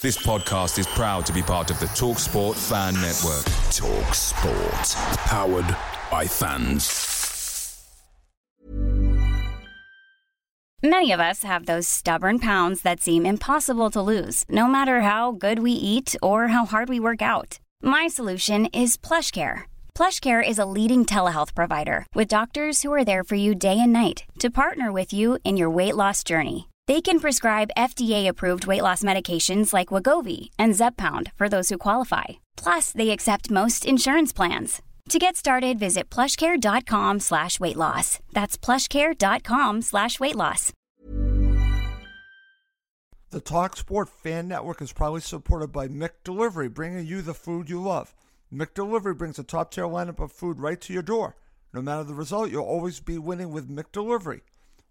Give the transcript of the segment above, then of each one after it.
This podcast is proud to be part of the Talk Sport Fan Network. Talk Sport. Powered by fans. Many of us have those stubborn pounds that seem impossible to lose, no matter how good we eat or how hard we work out. My solution is PlushCare. PlushCare is a leading telehealth provider with doctors who are there for you day and night to partner with you in your weight loss journey. They can prescribe FDA-approved weight loss medications like Wegovy and Zepbound for those who qualify. Plus, they accept most insurance plans. To get started, visit plushcare.com slash weight loss. That's plushcare.com slash weight loss. The TalkSport Fan Network is proudly supported by Mick Delivery, bringing you the food you love. McDelivery brings a top-tier lineup of food right to your door. No matter the result, you'll always be winning with McDelivery.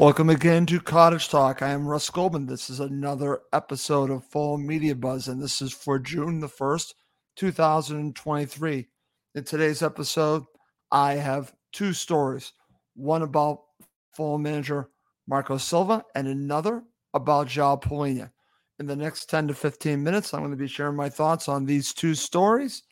Welcome again to Cottage Talk. I am Russ Goldman. This is another episode of Fulham Media Buzz, and this is for June the 1st, 2023. In today's episode, I have two stories one about Fulham manager Marco Silva, and another about João Palhinha. In the next 10 to 15 minutes, I'm going to be sharing my thoughts on these two stories.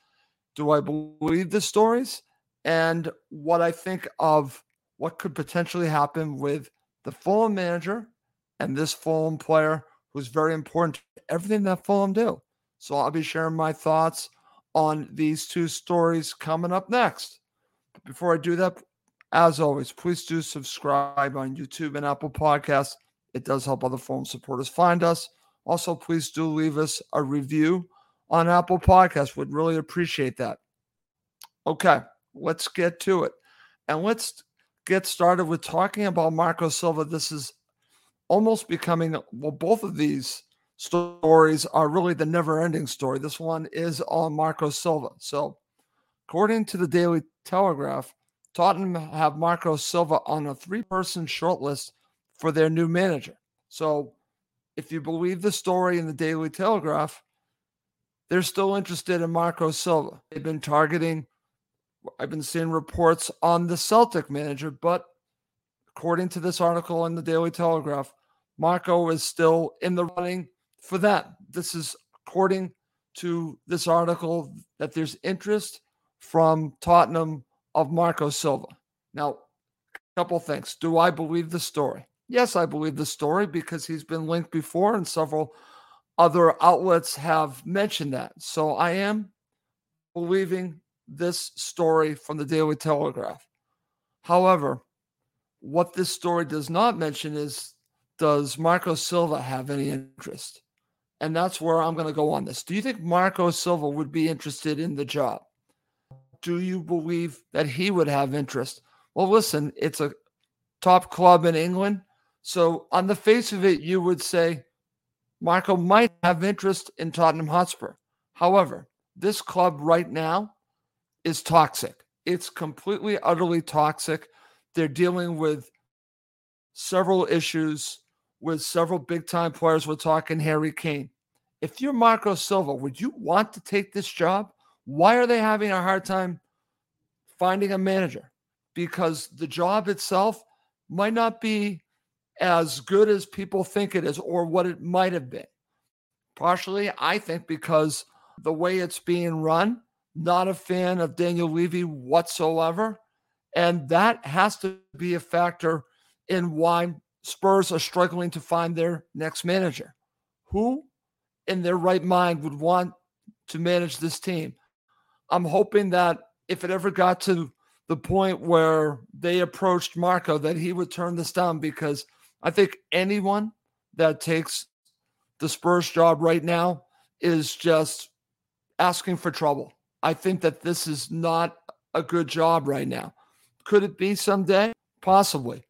Do I believe the stories? And what I think of what could potentially happen with the Fulham manager and this Fulham player who's very important to everything that Fulham do. So I'll be sharing my thoughts on these two stories coming up next. But before I do that, as always, please do subscribe on YouTube and Apple Podcasts. It does help other Fulham supporters find us. Also, please do leave us a review on Apple Podcasts. Would really appreciate that. Okay, let's get to it. And let's get started with talking about Marco Silva, this is almost becoming well, both of these stories are really the never ending story. This one is on Marco Silva. So, according to the Daily Telegraph, Tottenham have Marco Silva on a three person shortlist for their new manager. So, if you believe the story in the Daily Telegraph, they're still interested in Marco Silva. They've been targeting I've been seeing reports on the Celtic manager, but according to this article in the Daily Telegraph, Marco is still in the running for that. This is according to this article that there's interest from Tottenham of Marco Silva. Now, a couple things. Do I believe the story? Yes, I believe the story because he's been linked before and several other outlets have mentioned that. So I am believing this story from the Daily Telegraph. However, what this story does not mention is does Marco Silva have any interest? And that's where I'm going to go on this. Do you think Marco Silva would be interested in the job? Do you believe that he would have interest? Well, listen, it's a top club in England. So, on the face of it, you would say Marco might have interest in Tottenham Hotspur. However, this club right now is toxic. It's completely, utterly toxic. They're dealing with several issues with several big time players. We're talking Harry Kane. If you're Marco Silva, would you want to take this job? Why are they having a hard time finding a manager? Because the job itself might not be as good as people think it is or what it might have been. Partially, I think because the way it's being run, not a fan of Daniel Levy whatsoever. And that has to be a factor in why Spurs are struggling to find their next manager. Who in their right mind would want to manage this team? I'm hoping that if it ever got to the point where they approached Marco, that he would turn this down because I think anyone that takes the Spurs job right now is just asking for trouble. I think that this is not a good job right now. Could it be someday? Possibly.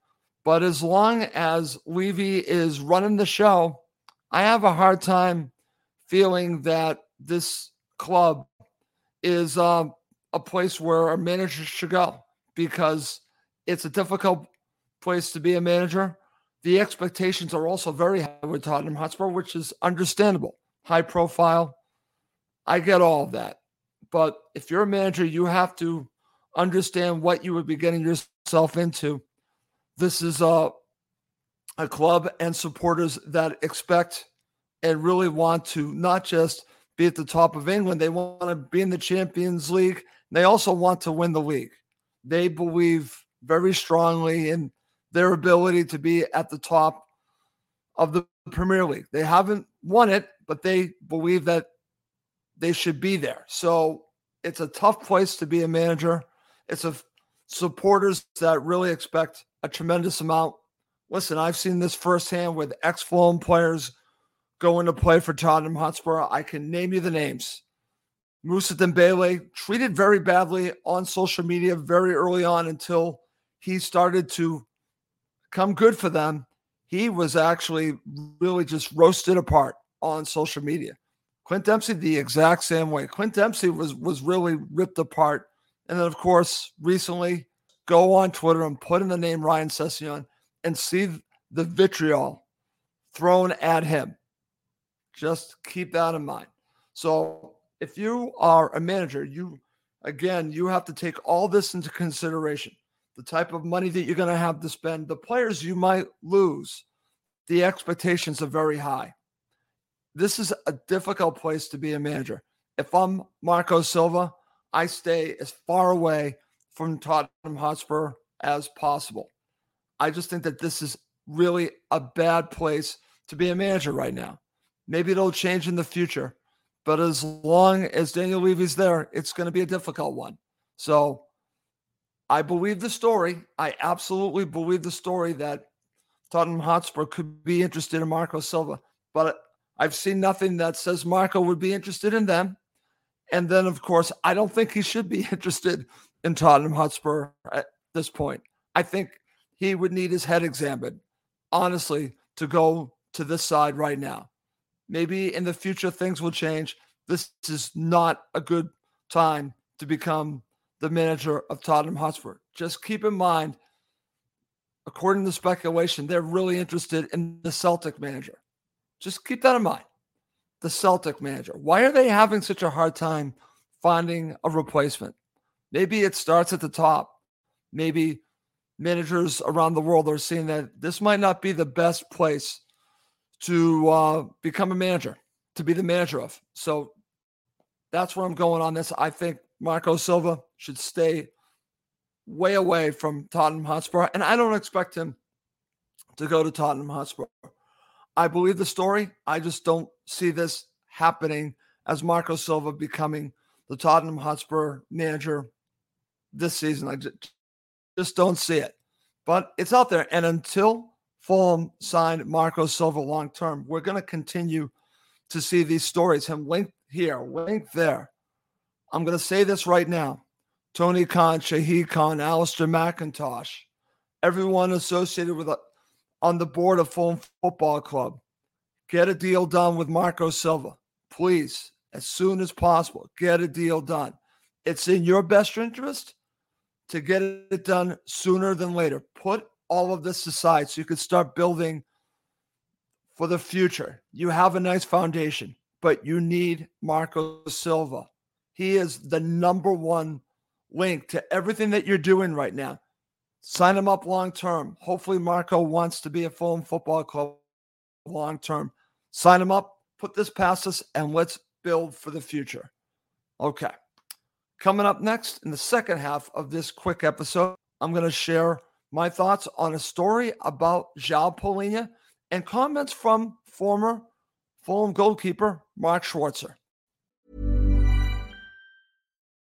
But as long as Levy is running the show, I have a hard time feeling that this club is uh, a place where a manager should go because it's a difficult place to be a manager. The expectations are also very high with Tottenham Hotspur, which is understandable. High profile. I get all of that. But if you're a manager, you have to understand what you would be getting yourself into. This is a, a club and supporters that expect and really want to not just be at the top of England, they want to be in the Champions League. They also want to win the league. They believe very strongly in their ability to be at the top of the Premier League. They haven't won it, but they believe that they should be there. So it's a tough place to be a manager. It's a supporters that really expect a tremendous amount. Listen, I've seen this firsthand with ex Fulham players going to play for Tottenham Hotspur. I can name you the names. Moussa Dembele treated very badly on social media very early on until he started to come good for them. He was actually really just roasted apart on social media. Clint Dempsey the exact same way. Clint Dempsey was was really ripped apart. And then of course, recently go on Twitter and put in the name Ryan Sessegnon and see the vitriol thrown at him. Just keep that in mind. So if you are a manager, you again, you have to take all this into consideration. The type of money that you're going to have to spend, the players you might lose, the expectations are very high. This is a difficult place to be a manager. If I'm Marco Silva, I stay as far away from Tottenham Hotspur as possible. I just think that this is really a bad place to be a manager right now. Maybe it'll change in the future, but as long as Daniel Levy's there, it's going to be a difficult one. So I believe the story. I absolutely believe the story that Tottenham Hotspur could be interested in Marco Silva, but I've seen nothing that says Marco would be interested in them. And then, of course, I don't think he should be interested in Tottenham Hotspur at this point. I think he would need his head examined, honestly, to go to this side right now. Maybe in the future things will change. This is not a good time to become the manager of Tottenham Hotspur. Just keep in mind, according to speculation, they're really interested in the Celtic manager. Just keep that in mind. The Celtic manager. Why are they having such a hard time finding a replacement? Maybe it starts at the top. Maybe managers around the world are seeing that this might not be the best place to uh, become a manager, to be the manager of. So that's where I'm going on this. I think Marco Silva should stay way away from Tottenham Hotspur, and I don't expect him to go to Tottenham Hotspur. I believe the story. I just don't see this happening as Marco Silva becoming the Tottenham Hotspur manager this season. I just, just don't see it. But it's out there. And until Fulham signed Marco Silva long term, we're going to continue to see these stories, him linked here, linked there. I'm going to say this right now. Tony Khan, Shahid Khan, Alistair Mackintosh, everyone associated with uh, on the board of Fulham Football Club. Get a deal done with Marco Silva. Please, as soon as possible, get a deal done. It's in your best interest to get it done sooner than later. Put all of this aside so you can start building for the future. You have a nice foundation, but you need Marco Silva. He is the number one link to everything that you're doing right now. Sign him up long term. Hopefully, Marco wants to be a Fulham Football Club long term. Sign him up, put this past us, and let's build for the future. Okay. Coming up next in the second half of this quick episode, I'm going to share my thoughts on a story about João Palhinha and comments from former Fulham goalkeeper Mark Schwarzer.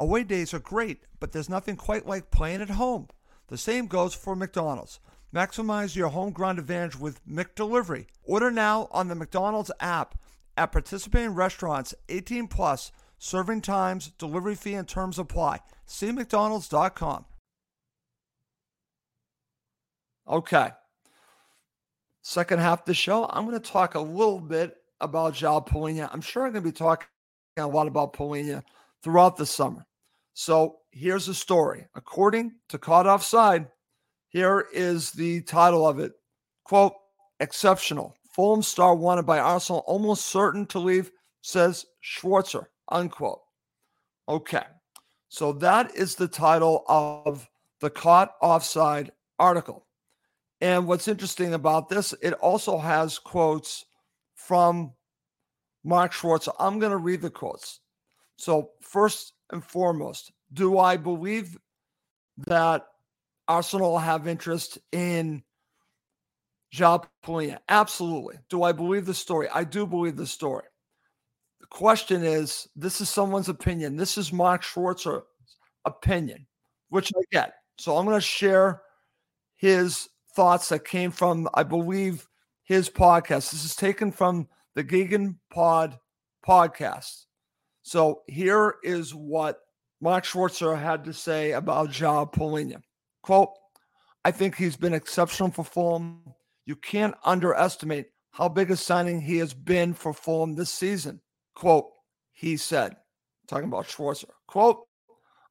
Away days are great, but there's nothing quite like playing at home. The same goes for McDonald's. Maximize your home ground advantage with McDelivery. Order now on the McDonald's app at participating restaurants 18 plus. Serving times, delivery fee, and terms apply. See McDonald's.com. Okay. Second half of the show, I'm going to talk a little bit about João Palhinha. I'm sure I'm going to be talking a lot about Palhinha throughout the summer. So here's the story. According to Caught Offside, here is the title of it. Quote, exceptional. Fulham star wanted by Arsenal, almost certain to leave, says Schwarzer, unquote. Okay. So that is the title of the Caught Offside article. And what's interesting about this, it also has quotes from Mark Schwarzer. I'm going to read the quotes. So, first and foremost, do I believe that Arsenal have interest in João Palhinha? Absolutely. Do I believe the story? I do believe the story. The question is this is someone's opinion. This is Mark Schwarzer's opinion, which I get. So I'm going to share his thoughts that came from, I believe, his podcast. This is taken from the Geoghegan Pod podcast. So here is what Mark Schwarzer had to say about João Palhinha. Quote, I think he's been exceptional for Fulham. You can't underestimate how big a signing he has been for Fulham this season. Quote, he said, talking about Schwarzer. Quote,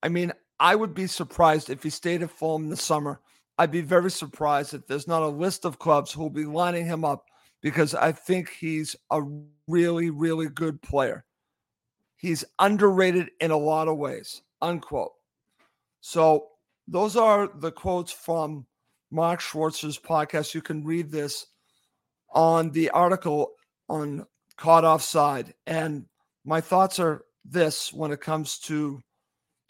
I mean, I would be surprised if he stayed at Fulham this summer. I'd be very surprised if there's not a list of clubs who will be lining him up because I think he's a really, really good player. He's underrated in a lot of ways. Unquote. So those are the quotes from Mark Schwarzer's podcast. You can read this on the article on Caught Offside. And my thoughts are this when it comes to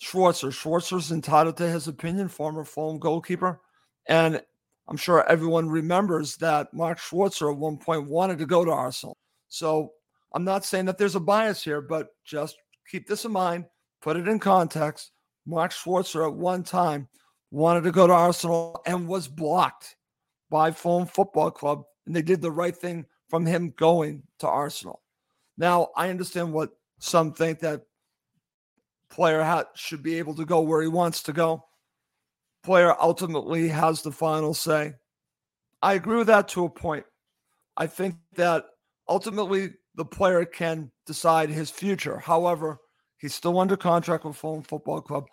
Schwarzer. Schwarzer's entitled to his opinion, former Fulham goalkeeper. And I'm sure everyone remembers that Mark Schwarzer at one point wanted to go to Arsenal. So I'm not saying that there's a bias here, but just keep this in mind, put it in context. Mark Schwarzer at one time wanted to go to Arsenal and was blocked by Fulham Football Club, and they did the right thing from him going to Arsenal. Now, I understand what some think that player ha- should be able to go where he wants to go. Player ultimately has the final say. I agree with that to a point. I think that ultimately the player can decide his future. However, he's still under contract with Fulham Football Club.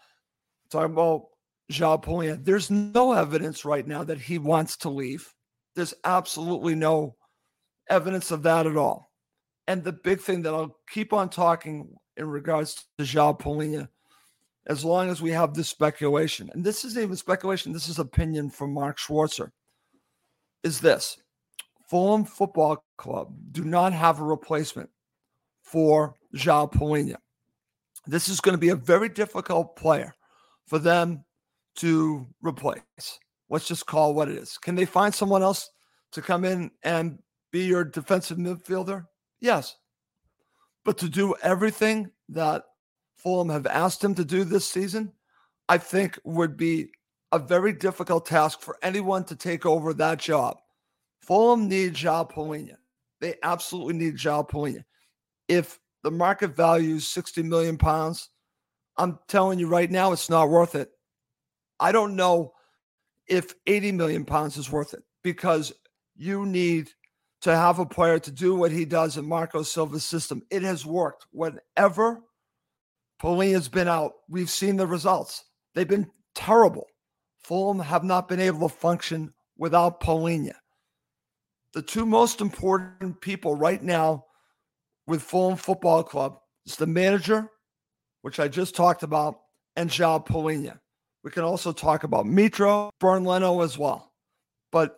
Talking about João Palhinha, there's no evidence right now that he wants to leave. There's absolutely no evidence of that at all. And the big thing that I'll keep on talking in regards to João Palhinha, as long as we have this speculation, and this isn't even speculation, this is opinion from Mark Schwarzer, is this Fulham Football Club do not have a replacement for João Palhinha. This is going to be a very difficult player for them to replace. Let's just call what it is. Can they find someone else to come in and be your defensive midfielder? Yes. But to do everything that Fulham have asked him to do this season, I think would be a very difficult task for anyone to take over that job. Fulham need João Palhinha. They absolutely need João Palhinha. If the market value is 60 million pounds, I'm telling you right now, it's not worth it. I don't know if 80 million pounds is worth it because you need to have a player to do what he does in Marco Silva's system. It has worked. Whenever Palhinha's been out, we've seen the results. They've been terrible. Fulham have not been able to function without Palhinha the two most important people right now with Fulham Football Club is the manager, which I just talked about, and João Palhinha. We can also talk about Mitro, Bernd Leno as well. But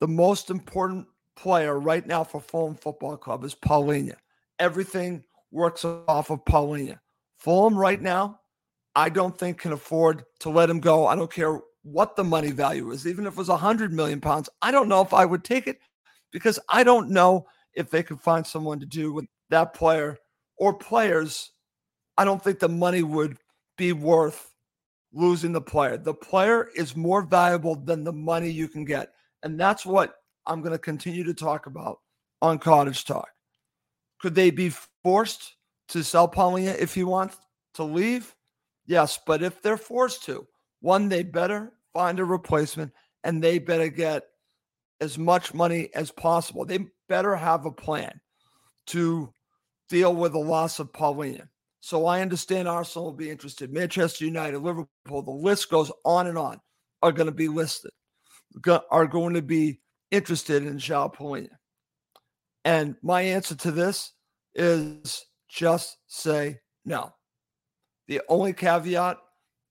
the most important player right now for Fulham Football Club is Palhinha. Everything works off of Palhinha. Fulham right now, I don't think can afford to let him go. I don't care what the money value is, even if it was a hundred million pounds. I don't know if I would take it because I don't know if they could find someone to do with that player or players. I don't think the money would be worth losing the player. The player is more valuable than the money you can get. And that's what I'm going to continue to talk about on Cottage Talk. Could they be forced to sell Palhinha if he wants to leave? Yes, but if they're forced to, one, they better find a replacement and they better get as much money as possible. They better have a plan to deal with the loss of Palhinha. So I understand Arsenal will be interested. Manchester United, Liverpool, the list goes on and on, are going to be listed, are going to be interested in João Palhinha. And my answer to this is just say no. The only caveat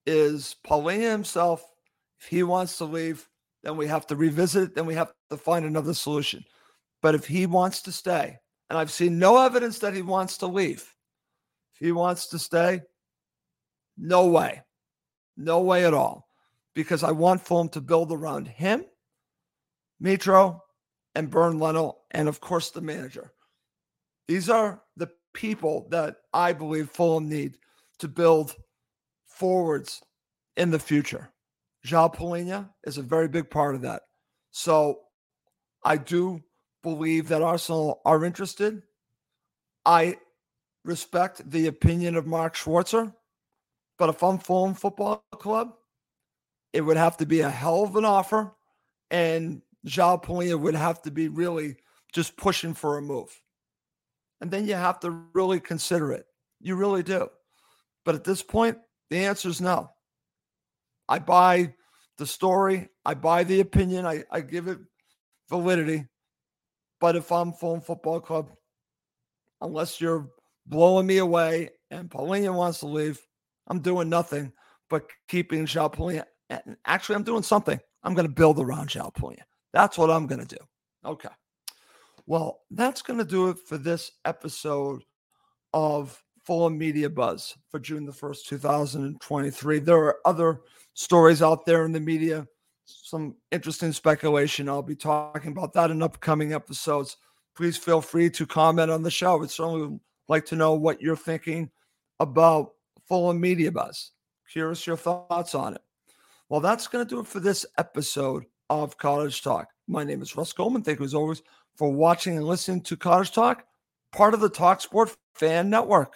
is Palhinha himself. If he wants to leave, then we have to revisit it. Then we have to find another solution. But if he wants to stay, and I've seen no evidence that he wants to leave, if he wants to stay, no way. No way at all. Because I want Fulham to build around him, Mitro, and Bernd Leno, and of course the manager. These are the people that I believe Fulham need to build forwards in the future. João Palhinha is a very big part of that. So I do believe that Arsenal are interested. I respect the opinion of Mark Schwarzer, but if I'm Fulham Football Club, it would have to be a hell of an offer, and João Palhinha would have to be really just pushing for a move. And then you have to really consider it. You really do. But at this point, the answer is no. I buy the story, I buy the opinion, I, I give it validity. But if I'm Fulham Football Club, unless you're blowing me away and Palhinha wants to leave, I'm doing nothing but keeping Palhinha. And actually, I'm doing something. I'm going to build around João Palhinha. That's what I'm going to do. Okay. Well, that's going to do it for this episode of Fulham Media Buzz for June the 1st, 2023. There are other stories out there in the media, some interesting speculation. I'll be talking about that in upcoming episodes. Please feel free to comment on the show. We'd certainly like to know what you're thinking about Fulham Media Buzz. Curious your thoughts on it. Well, that's going to do it for this episode of Cottage Talk. My name is Russ Goldman. Thank you as always for watching and listening to Cottage Talk, part of the Talk Sport Fan Network.